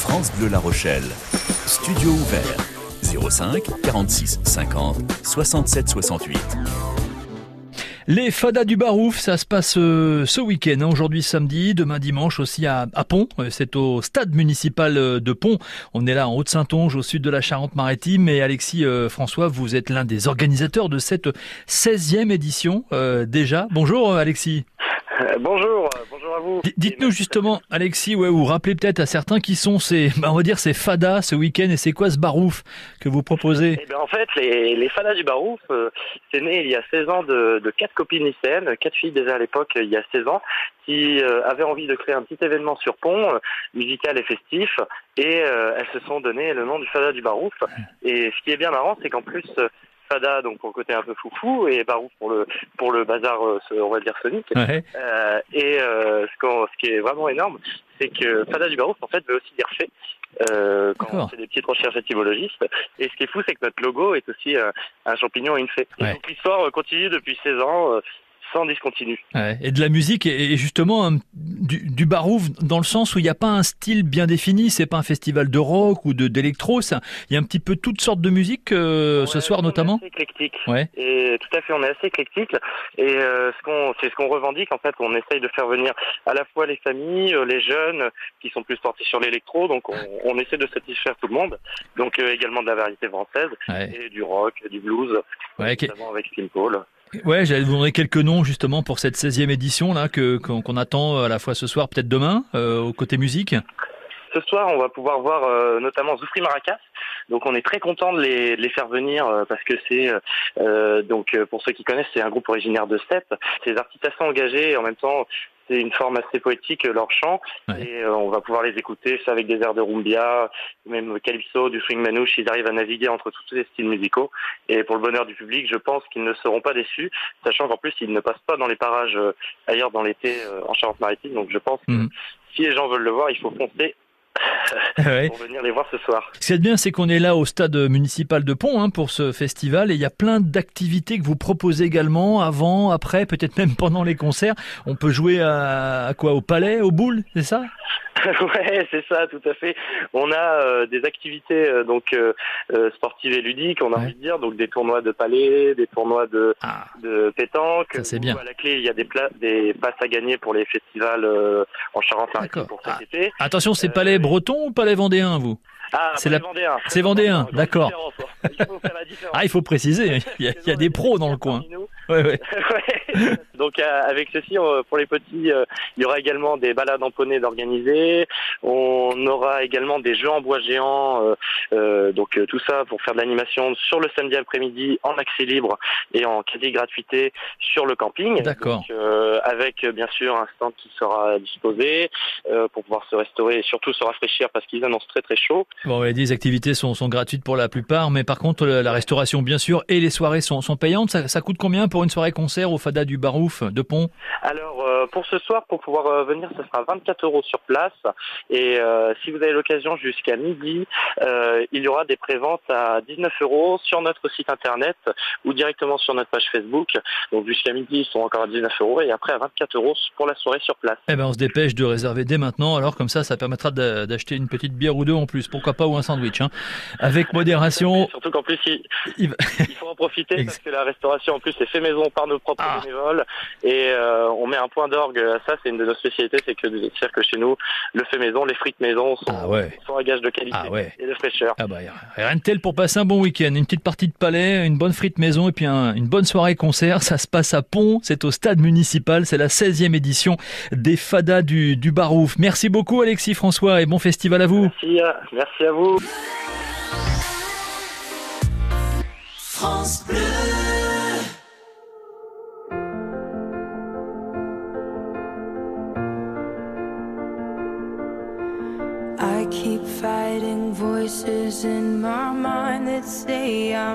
France Bleu La Rochelle. Studio ouvert 05 46 50 67 68. Les fadas du Barouf, ça se passe euh, ce week-end, hein. aujourd'hui samedi, demain dimanche aussi à, Pont. Euh, c'est au stade municipal euh, de Pont. On est là en Haute-Saintonge, au sud de la Charente-Maritime. Et Alexis François, vous êtes l'un des organisateurs de cette 16e édition déjà. Bonjour Alexis. bonjour, bonjour à vous. Dites-nous justement, Alexis, ouais, vous rappelez peut-être à certains qui sont ces, bah, on va dire ces fadas ce week-end et c'est quoi ce barouf que vous proposez? Eh ben, En fait, les, les fadas du barouf, euh, c'est né il y a 16 ans de, de quatre copines lycéennes, quatre filles déjà à l'époque, il y a 16 ans, qui euh, avaient envie de créer un petit événement sur pont, euh, musical et festif, et elles se sont donné le nom du fada du barouf. Et ce qui est bien marrant, c'est qu'en plus Fada donc pour le côté un peu foufou et Barouf pour le pour le bazar euh, on va dire sonique. Euh, et euh, ce, ce, qui est vraiment énorme c'est que Fada du Barouf en fait veut aussi dire fait euh, quand on fait des petites recherches étymologistes. Et ce qui est fou c'est que notre logo est aussi un champignon et une fée. Donc l'histoire continue depuis 16 ans sans discontinu. et de la musique et justement du, du, barouf dans le sens où il n'y a pas un style bien défini, c'est pas un festival de rock ou de d'électro, il y a un petit peu toutes sortes de musique euh, ce soir notamment. Assez éclectique. Ouais. Et tout à fait, on est assez éclectique et euh, ce qu'on c'est ce qu'on revendique en fait, on essaye de faire venir à la fois les familles, euh, les jeunes qui sont plus portés sur l'électro, donc on, on, essaie de satisfaire tout le monde, donc également de la variété française et du rock, du blues, notamment avec Tim Paul. Ouais, j'allais vous donner quelques noms justement pour cette 16e édition là que qu'on attend à la fois ce soir, peut-être demain, euh, au côté musique. Ce soir, on va pouvoir voir euh, notamment Zoufri Maracas. Donc, on est très content de les, les faire venir euh, parce que c'est euh, donc pour ceux qui connaissent, c'est un groupe originaire de Steppe. C'est des artistes assez engagés en même temps c'est une forme assez poétique leur chant. Et on va pouvoir les écouter ça avec des airs de rumbia, même calypso, du swing manouche, ils arrivent à naviguer entre tous ces styles musicaux. Et pour le bonheur du public, je pense qu'ils ne seront pas déçus, sachant qu'en plus ils ne passent pas dans les parages ailleurs dans l'été en Charente-Maritime, donc je pense que mhm. si les gens veulent le voir, il faut foncer pour venir les voir ce soir. Ce qui est bien, c'est qu'on est là au stade municipal de Pont hein, pour ce festival et il y a plein d'activités que vous proposez également avant, après, peut-être même pendant les concerts. On peut jouer à, quoi Au palais, au boule, c'est ça? Ouais, c'est ça, tout à fait. On a euh, des activités euh, donc euh, sportives et ludiques, on a envie de dire, donc des tournois de palais, des tournois de, ah. de pétanque. Ça c'est bien. À la clé, il y a des, des passes à gagner pour les festivals en Charente-Maritime pour cet ah. été. Attention, c'est palais breton ou palais vendéen, vous ah, c'est la... vendéen. C'est vendéen, d'accord. ah, il faut préciser, il y a, des pros dans le coin. Ouais, ouais. Donc euh, avec ceci, pour les petits, euh, il y aura également des balades en poney d'organiser. On aura également des jeux en bois géants. Euh, donc tout ça pour faire de l'animation sur le samedi après-midi en accès libre et en quasi gratuité sur le camping. D'accord. avec bien sûr un stand qui sera disposé pour pouvoir se restaurer et surtout se rafraîchir parce qu'ils annoncent très très chaud. Bon, les activités sont, sont gratuites pour la plupart, mais par contre la restauration bien sûr et les soirées sont, sont payantes. Ça, ça coûte combien pour une soirée concert au Fada du De Pont Alors euh, pour ce soir, pour pouvoir euh, venir, ce sera 24 euros sur place. Et euh, si vous avez l'occasion jusqu'à midi, il y aura des préventes à 19 euros sur notre site internet ou directement sur notre page Facebook. Donc jusqu'à midi, ils sont encore à 19 euros et après à 24 euros pour la soirée sur place. Eh ben on se dépêche de réserver dès maintenant. Alors comme ça, ça permettra d'acheter une petite bière ou deux en plus. Pourquoi pas ou un sandwich, hein. avec modération. Surtout qu'en plus, il, faut en profiter parce que la restauration en plus est fait maison par nos propres ah. bénévoles et on met un point d'orgue à ça. C'est une de nos spécialités, c'est que, que chez nous, le fait maison, les frites maison sont, ah sont un gage de qualité ah et de fraîcheur. Ah bah, rien de tel pour passer un bon week-end. Une petite partie de palais, une bonne frite maison et puis une bonne soirée concert. Ça se passe à Pont, c'est au stade municipal. C'est la 16e édition des Fadas du, du Barouf. Merci beaucoup Alexis François et bon festival à vous. Merci, euh, merci à vous. France Bleu.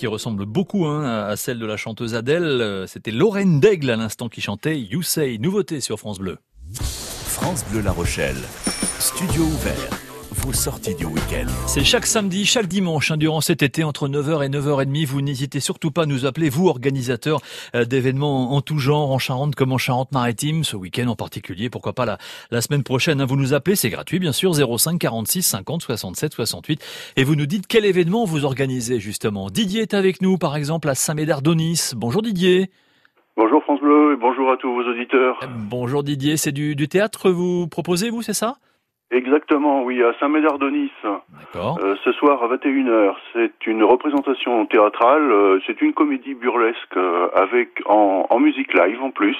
Qui ressemble beaucoup hein, à celle de la chanteuse Adèle. Euh, c'était Lorraine Daigle à l'instant qui chantait You Say, nouveauté sur France Bleu. France Bleu La Rochelle, studio ouvert vos sorties du week-end. C'est chaque samedi, chaque dimanche, hein, durant cet été, entre 9h et 9h30. Vous n'hésitez surtout pas à nous appeler, vous, organisateurs euh, d'événements en tout genre, en Charente comme en Charente-Maritime, ce week-end en particulier, pourquoi pas la, la semaine prochaine. Hein, vous nous appelez, c'est gratuit, bien sûr, 05 46 50 67 68. Et vous nous dites quel événement vous organisez, justement. Didier est avec nous, par exemple, à Saint-Médard-Donis. Bonjour Didier. Bonjour France Bleu et bonjour à tous vos auditeurs. Bonjour Didier, c'est du, du théâtre vous proposez, vous, c'est ça? Exactement, oui, à Saint-Médard-de-Nice. Euh, ce soir à 21h, c'est une représentation théâtrale, euh, c'est une comédie burlesque euh, avec en, en, musique live en plus,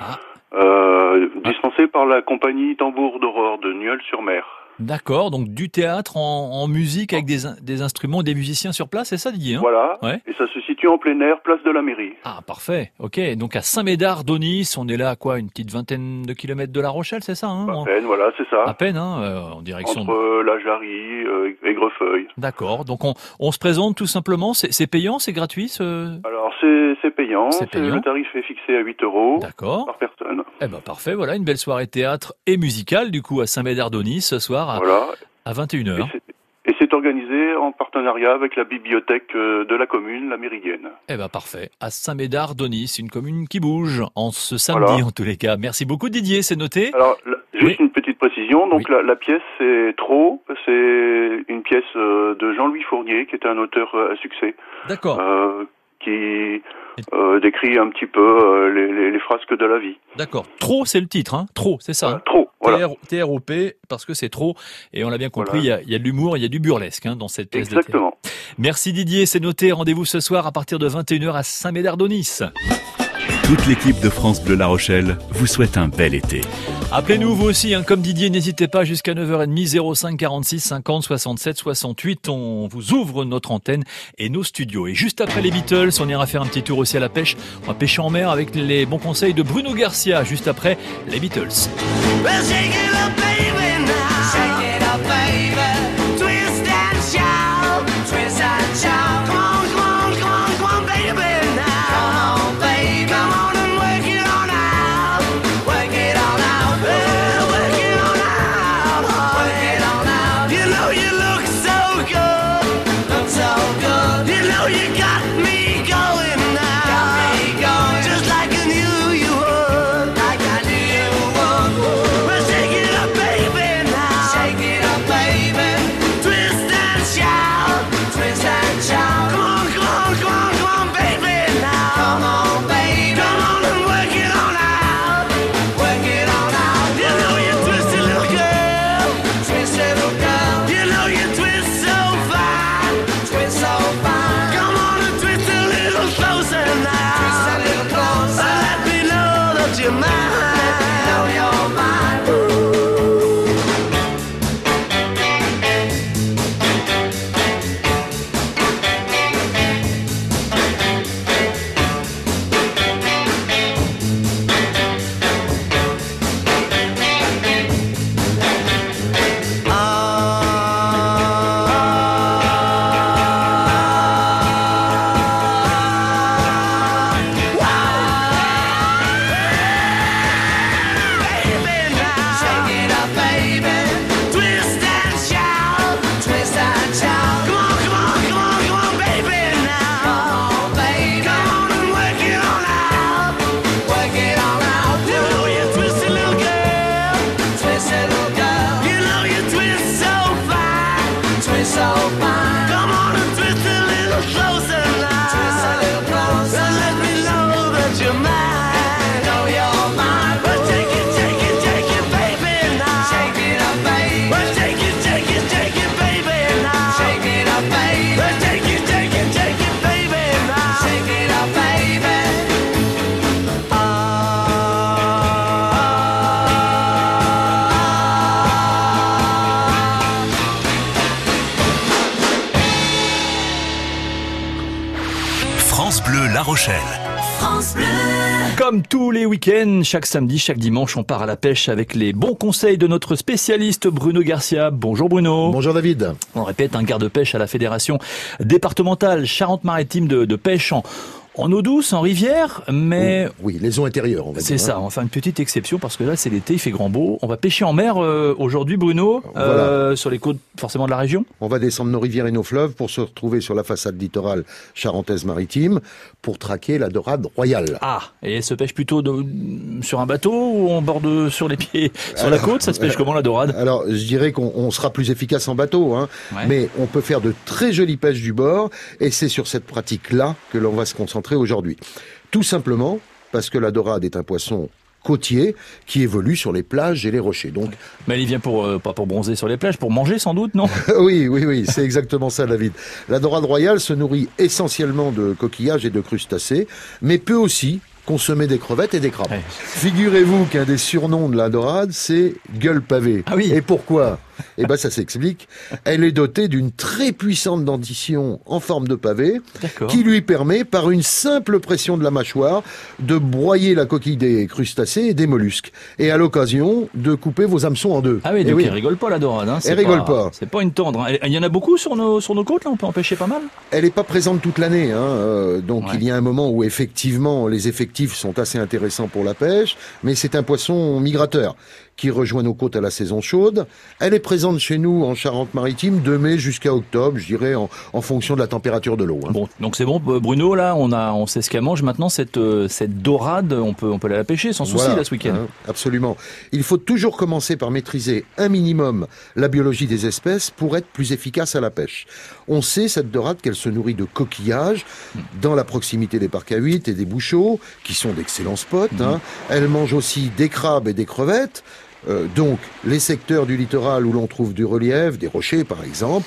ah. euh, dispensée par la compagnie Tambour d'Aurore de Nieul-sur-Mer. D'accord, donc du théâtre en, en musique avec des, des, instruments, des musiciens sur place, c'est ça Didier hein? Voilà, ouais. et ça se situe en plein air, place de la mairie. Ah parfait, ok, donc à Saint-Médard-Donis, on est là à quoi, une petite vingtaine de kilomètres de La Rochelle, c'est ça hein? À peine, voilà, c'est ça. À peine, hein, euh, en direction... Entre de... la Jarry euh, et Grefeuille. D'accord, donc on, on se présente tout simplement, c'est payant, c'est gratuit ce... Alors c'est payant, payant. le tarif est fixé à 8 euros par personne. Eh ben parfait, voilà, une belle soirée théâtre et musicale du coup à Saint-Médard-Donis ce soir à, voilà. à 21h. Et c'est organisé en partenariat avec la bibliothèque euh, de la commune, la Méridienne. Eh ben parfait. À Saint-Médard-Donis, une commune qui bouge en ce samedi voilà. en tous les cas. Merci beaucoup Didier, c'est noté. Alors juste oui. une petite précision. Donc oui. la, la, pièce c'est Trop, c'est une pièce euh, de Jean-Louis Fournier qui est un auteur euh, à succès. D'accord. Euh, qui euh, décrit un petit peu euh, les, les, les, frasques de la vie. D'accord. Trop, c'est le titre, hein Trop, c'est ça. Euh, trop, voilà. T-R-O-P, parce que c'est trop. Et on l'a bien compris, il voilà. y, y, a, de l'humour, il y a du burlesque hein, dans cette pièce Exactement. de Merci Didier, c'est noté. Rendez-vous ce soir à partir de 21h à Saint-Médard-Donis. Toute l'équipe de France Bleu La Rochelle vous souhaite un bel été. Appelez-nous vous aussi, hein, comme Didier, n'hésitez pas jusqu'à 9h30 05 46 50 67 68. On vous ouvre notre antenne et nos studios. Et juste après les Beatles, on ira faire un petit tour aussi à la pêche. On va pêcher en mer avec les bons conseils de Bruno Garcia, juste après les Beatles. Rochelle. France Bleu. Comme tous les week-ends, chaque samedi, chaque dimanche, on part à la pêche avec les bons conseils de notre spécialiste Bruno Garcia. Bonjour Bruno. Bonjour David. On répète un garde-pêche à la Fédération départementale Charente-Maritime de, de pêche en en eau douce, en rivière, mais... Oui, les eaux intérieures, on va dire. C'est ça, enfin une petite exception, parce que là, c'est l'été, il fait grand beau. On va pêcher en mer euh, aujourd'hui, Bruno, euh, sur les côtes forcément de la région. On va descendre nos rivières et nos fleuves pour se retrouver sur la façade littorale charentaise-maritime pour traquer la dorade royale. Ah, et elle se pêche plutôt sur un bateau ou on borde sur les pieds Sur la côte, ça se pêche comment la dorade? Alors, je dirais qu'on sera plus efficace en bateau, hein, mais on peut faire de très jolies pêches du bord, et c'est sur cette pratique-là que l'on va se concentrer aujourd'hui. Tout simplement parce que la dorade est un poisson côtier qui évolue sur les plages et les rochers. Donc, mais il vient pour euh, pas pour bronzer sur les plages, pour manger sans doute, non Oui, oui, oui, c'est exactement ça, David. La dorade royale se nourrit essentiellement de coquillages et de crustacés, mais peut aussi consommer des crevettes et des crabes. Figurez-vous qu'un des surnoms de la dorade, c'est gueule pavée. Ah oui. Et pourquoi? Eh ben, ça s'explique. Elle est dotée d'une très puissante dentition en forme de pavé, qui lui permet, par une simple pression de la mâchoire, de broyer la coquille des crustacés et des mollusques. Et à l'occasion, de couper vos hameçons en deux. Ah oui, donc oui. rigole pas la dorade. Hein. Elle rigole pas. C'est pas une tendre. Hein. Il y en a beaucoup sur nos, sur nos côtes, là On peut en pêcher pas mal? Elle n'est pas présente toute l'année. Hein. Euh, donc il y a un moment où effectivement les effectifs sont assez intéressants pour la pêche, mais c'est un poisson migrateur qui rejoint nos côtes à la saison chaude. Elle est présente chez nous en Charente-Maritime de mai jusqu'à octobre, je dirais, en, fonction de la température de l'eau. Hein. Bon, donc c'est bon, Bruno, là, on a, on sait ce qu'elle mange. Maintenant, cette, euh, cette dorade, on peut, on peut la pêcher sans souci là ce week-end. Hein, absolument. Il faut toujours commencer par maîtriser un minimum la biologie des espèces pour être plus efficace à la pêche. On sait cette dorade qu'elle se nourrit de coquillages dans la proximité des parcs à huit et des bouchots, qui sont d'excellents spots. Hein. Mhm. Elle mange aussi des crabes et des crevettes. Euh, donc les secteurs du littoral où l'on trouve du relief, des rochers par exemple,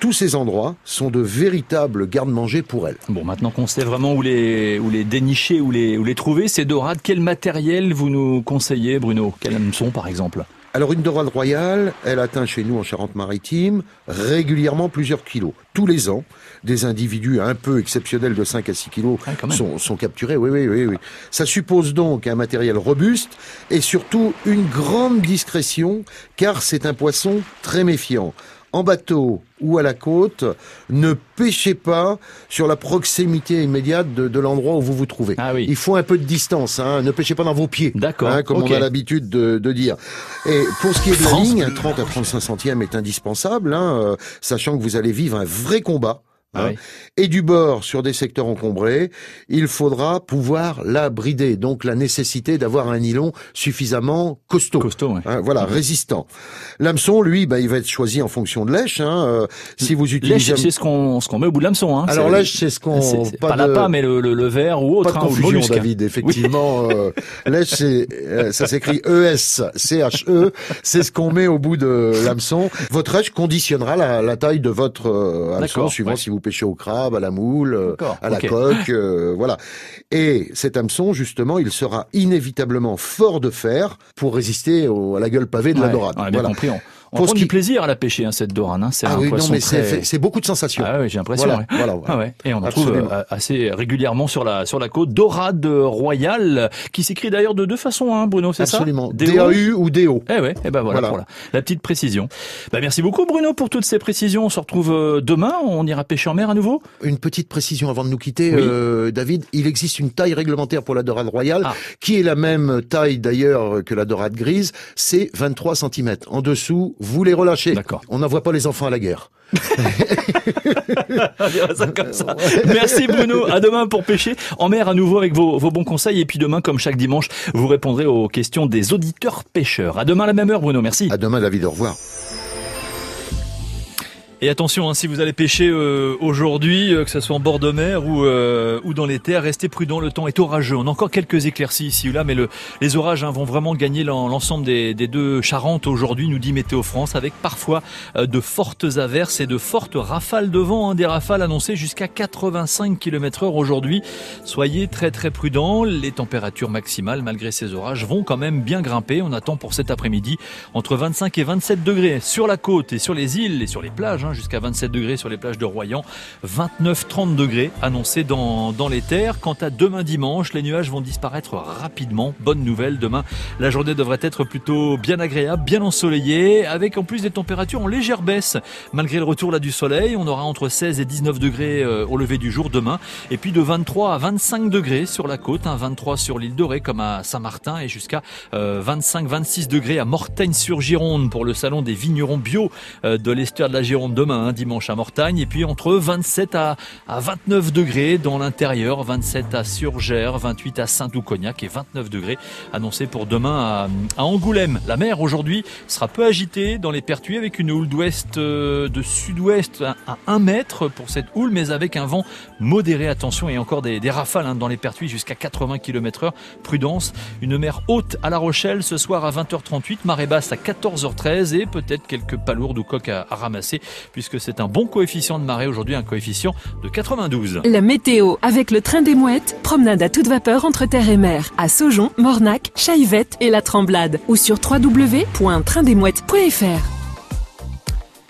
tous ces endroits sont de véritables gardes-manger pour elle. Bon, maintenant qu'on sait vraiment où les, où les dénicher, où les, où les trouver, ces dorades, quel matériel vous nous conseillez, Bruno? Quels sont, par exemple? Alors une dorade royale, elle atteint chez nous en Charente-Maritime régulièrement plusieurs kilos. Tous les ans, des individus un peu exceptionnels de 5 à 6 kilos ah, sont, sont, capturés. Oui, oui, oui, oui. Ça suppose donc un matériel robuste et surtout une grande discrétion car c'est un poisson très méfiant en bateau ou à la côte, ne pêchez pas sur la proximité immédiate de, l'endroit où vous vous trouvez. Ah oui. Il faut un peu de distance, hein. ne pêchez pas dans vos pieds, D'accord. Hein, comme on a l'habitude de, dire. Et pour ce qui est de la ligne, un 30 à 35 centièmes est indispensable, hein, euh, sachant que vous allez vivre un vrai combat ah hein. Et du bord sur des secteurs encombrés, il faudra pouvoir la brider. Donc la nécessité d'avoir un nylon suffisamment costaud, costaud hein, voilà, résistant. L'hameçon, lui, bah, il va être choisi en fonction de lèche. Hein. Euh, si vous utilisez, c'est ce qu'on ce qu'on met au bout de l'hameçon. Hein. Alors lèche, c'est ce qu'on pas, pas pas, mais le, le, le verre ou autre. Pas de confusion, David. Effectivement, euh, lèche, c'est euh, ça s'écrit E S C H E. C'est ce qu'on met au bout de l'hameçon. Votre lèche conditionnera la, la taille de votre hameçon suivant si vous pêcher au crabe, à la moule, euh, à la coque, euh, voilà. Et cet hameçon, justement, il sera inévitablement fort de fer pour résister à la gueule pavée de la dorade. voilà. compris. On prend du plaisir à la pêcher, hein, cette dorane. Hein. C'est ah un oui, non, mais c'est beaucoup de sensations. Ah oui, j'ai l'impression. Voilà, voilà, ah ouais. Et on en trouve euh, assez régulièrement sur la sur la côte. Dorade royale, qui s'écrit d'ailleurs de deux façons, hein, Bruno, c'est ça? Absolument. D-A-U ou D-O. Eh ouais, eh ben voilà, Pour la, petite précision. Bah, merci beaucoup, Bruno, pour toutes ces précisions. On se retrouve euh, demain. On ira pêcher en mer à nouveau? Une petite précision avant de nous quitter, euh, David. Il existe une taille réglementaire pour la dorade royale, ah. qui est la même taille d'ailleurs que la dorade grise. C'est 23 cm. En dessous, vous les relâchez. On n'envoie pas les enfants à la guerre. Merci Bruno. À demain pour pêcher en mer à nouveau avec vos, vos, bons conseils. Et puis demain, comme chaque dimanche, vous répondrez aux questions des auditeurs pêcheurs. À demain à la même heure, Bruno. Merci. À demain, David. Au revoir. Et attention, hein, si vous allez pêcher euh, aujourd'hui, euh, que ce soit en bord de mer ou, euh, ou dans les terres, restez prudent, le temps est orageux. On a encore quelques éclaircies ici ou là, mais le, les orages hein, vont vraiment gagner l'ensemble des, des, deux Charentes aujourd'hui, nous dit Météo France, avec parfois de fortes averses et de fortes rafales de vent, hein, des rafales annoncées jusqu'à 85 km heure aujourd'hui. Soyez très très prudents, les températures maximales, malgré ces orages, vont quand même bien grimper. On attend pour cet après-midi entre 25 et 27 degrés sur la côte et sur les îles et sur les plages. Jusqu'à 27 degrés sur les plages de Royan, 29-30 degrés annoncés dans, dans les terres. Quant à demain dimanche, les nuages vont disparaître rapidement. Bonne nouvelle, demain la journée devrait être plutôt bien agréable, bien ensoleillée, avec en plus des températures en légère baisse. Malgré le retour là du soleil, on aura entre 16 et 19 degrés euh, au lever du jour demain, et puis de 23 à 25 degrés sur la côte, 23 hein, sur l'île de Ré comme à Saint-Martin, et jusqu'à 25-26 euh, degrés à Mortagne-sur-Gironde pour le salon des vignerons bio euh, de l'estuaire de la Gironde demain, hein, dimanche à Mortagne, et puis entre 27 à, 29 degrés dans l'intérieur, 27 à Surgères, 28 à Saint-Doux-Cognac et 29 degrés annoncés pour demain à, Angoulême. La mer aujourd'hui sera peu agitée dans les Pertuis avec une houle d'ouest euh, de sud-ouest à 1 mètre pour cette houle, mais avec un vent modéré. Attention et encore des, rafales hein, dans les Pertuis jusqu'à 80 km heure. Prudence. Une mer haute à La Rochelle ce soir à 20h38, marée basse à 14h13 et peut-être quelques palourdes ou coques à, ramasser puisque c'est un bon coefficient de marée aujourd'hui, un coefficient de 92. La météo avec le train des mouettes, promenade à toute vapeur entre terre et mer à Saujon, Mornac, Chaivette et La Tremblade ou sur www.traindesmouettes.fr.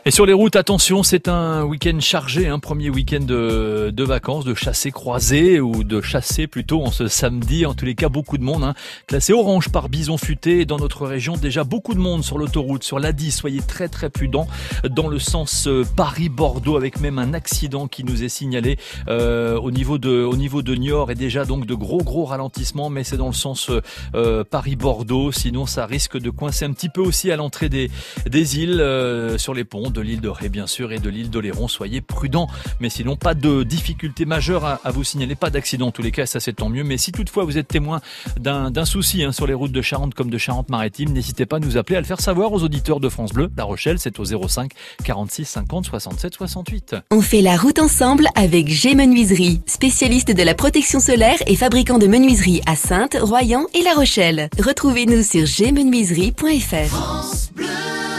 Et sur les routes, attention, c'est un week-end chargé, un premier week-end de, de, vacances, de chassé croisé ou de chasser plutôt en ce samedi. En tous les cas, beaucoup de monde, hein. classé orange par bison futé. Dans notre région, déjà beaucoup de monde sur l'autoroute, sur l'A10. Soyez très très prudents dans le sens euh, Paris-Bordeaux, avec même un accident qui nous est signalé euh, au niveau de au niveau de Niort et déjà donc de gros gros ralentissements, mais c'est dans le sens euh, Paris-Bordeaux. Sinon, ça risque de coincer un petit peu aussi à l'entrée des des îles euh, sur les ponts de l'île de Ré bien sûr et de l'île d'Oléron. Soyez prudents, mais sinon pas de difficultés majeures à, vous signaler, pas d'accident en tous les cas, ça c'est tant mieux. Mais si toutefois vous êtes témoin d'un souci hein, sur les routes de Charente comme de Charente-Maritime, n'hésitez pas à nous appeler, à le faire savoir aux auditeurs de France Bleu. La Rochelle, c'est au 05 46 50 67 68. On fait la route ensemble avec G Menuiserie, spécialiste de la protection solaire et fabricant de menuiseries à Sainte, Royan et La Rochelle. Retrouvez-nous sur gmenuiserie.fr. France Bleu.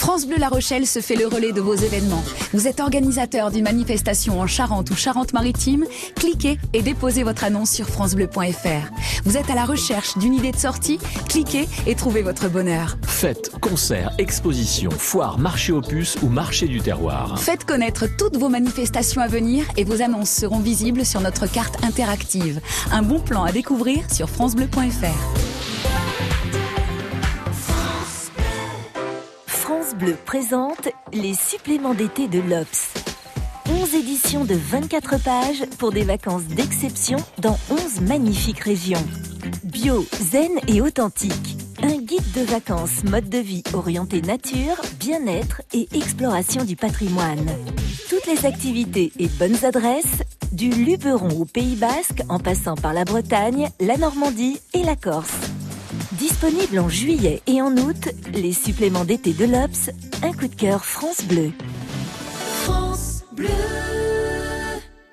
France Bleu La Rochelle se fait le relais de vos événements. Vous êtes organisateur d'une manifestation en Charente ou Charente-Maritime Cliquez et déposez votre annonce sur francebleu.fr. Vous êtes à la recherche d'une idée de sortie? Cliquez et trouvez votre bonheur. Fêtes, concerts, expositions, foires, marché aux puces ou marché du terroir. Faites connaître toutes vos manifestations à venir et vos annonces seront visibles sur notre carte interactive. Un bon plan à découvrir sur francebleu.fr. Bleu présente les suppléments d'été de l'Obs. 11 éditions de 24 pages pour des vacances d'exception dans 11 magnifiques régions. Bio, zen et authentique. Un guide de vacances mode de vie orienté nature, bien-être et exploration du patrimoine. Toutes les activités et bonnes adresses, du Luberon au Pays Basque en passant par la Bretagne, la Normandie et la Corse. Disponible en juillet et en août, les suppléments d'été de l'Obs, un coup de cœur France Bleu. France Bleu.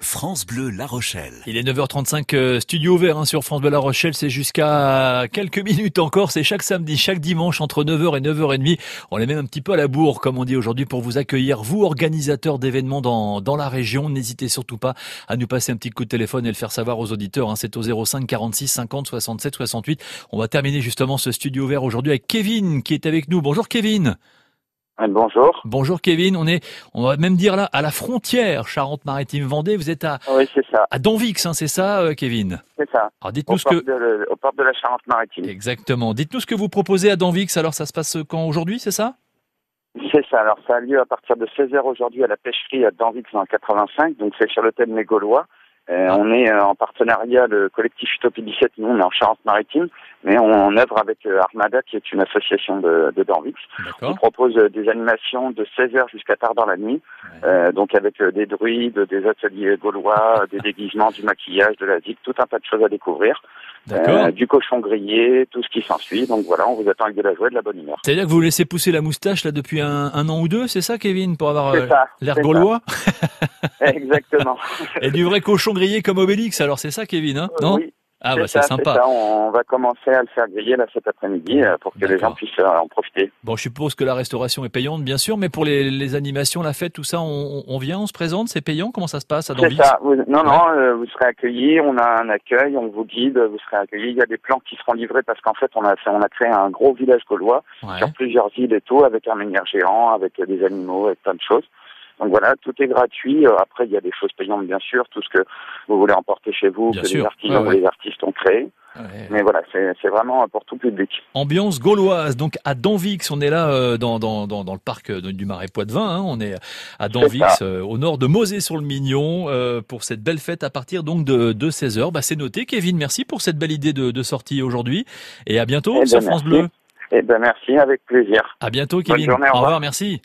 France Bleu La Rochelle. Il est 9h35, euh, studio ouvert hein, sur France Bleu La Rochelle. C'est jusqu'à quelques minutes encore. C'est chaque samedi, chaque dimanche entre 9h et 9h30. On est même un petit peu à la bourre, comme on dit aujourd'hui, pour vous accueillir, vous organisateurs d'événements dans, dans la région. N'hésitez surtout pas à nous passer un petit coup de téléphone et le faire savoir aux auditeurs. Hein. C'est au 05 46 50 67 68. On va terminer justement ce studio ouvert aujourd'hui avec Kevin qui est avec nous. Bonjour Kevin. Bonjour. Bonjour Kevin, on est, on va même dire là, à la frontière Charente-Maritime-Vendée. Vous êtes à, oui, c'est ça. à Donvix, hein, c'est ça, euh, Kevin? C'est ça. Alors dites-nous ce que, de, au port de la Charente-Maritime. Exactement. Dites-nous ce que vous proposez à Donvix. Alors ça se passe quand aujourd'hui, c'est ça? C'est ça. Alors ça a lieu à partir de 16h aujourd'hui à la pêcherie à Danvix dans le 85. Donc c'est sur l'hôtel Mégaulois. Euh, on est euh, en partenariat, le collectif Utopie 17, nous on est en Charente-Maritime, mais on, œuvre avec euh, Armada, qui est une association de, de Danvix. On propose des animations de 16h jusqu'à tard dans la nuit, donc avec des druides, des ateliers gaulois, des déguisements, du maquillage, de la zik, tout un tas de choses à découvrir. du cochon grillé, tout ce qui s'ensuit. Donc voilà, on vous attend avec de la joie et de la bonne humeur. C'est-à-dire que vous laissez pousser la moustache là depuis un, an ou deux, c'est ça, Kevin, pour avoir l'air gaulois Exactement. et du vrai cochon grillé comme Obélix, alors c'est ça, Kevin, hein non Oui, Ah bah c'est sympa. On va commencer à le faire griller là cet après-midi euh, pour que les gens puissent euh, en profiter. Bon, je suppose que la restauration est payante, bien sûr, mais pour les, animations, la fête, tout ça, on, vient, on se présente, c'est payant? Comment ça se passe à Danvix ça. non, non, euh, vous serez accueillis. On a un accueil, on vous guide, vous serez accueillis. Il y a des plans qui seront livrés parce qu'en fait, on a on a créé un gros village gaulois sur plusieurs îles et tout, avec un menhir géant, avec des animaux, avec plein de choses. Donc voilà, tout est gratuit. Euh, après, il y a des choses payantes, bien sûr, tout ce que vous voulez emporter chez vous, que les artisans les artistes ont créé. Mais voilà, c'est vraiment pour tout public. Ambiance gauloise, donc à Danvix, on est là euh, dans, dans, dans, le parc du Marais Poitevin, hein, on est à Danvix, euh, au nord de Mosée sur le Mignon, pour cette belle fête à partir donc de, de 16h. Bah, c'est noté, Kevin, merci pour cette belle idée de, de sortie aujourd'hui, et à bientôt eh sur ben, France Bleu. Eh ben merci, avec plaisir. À bientôt, Kevin. Au revoir, merci.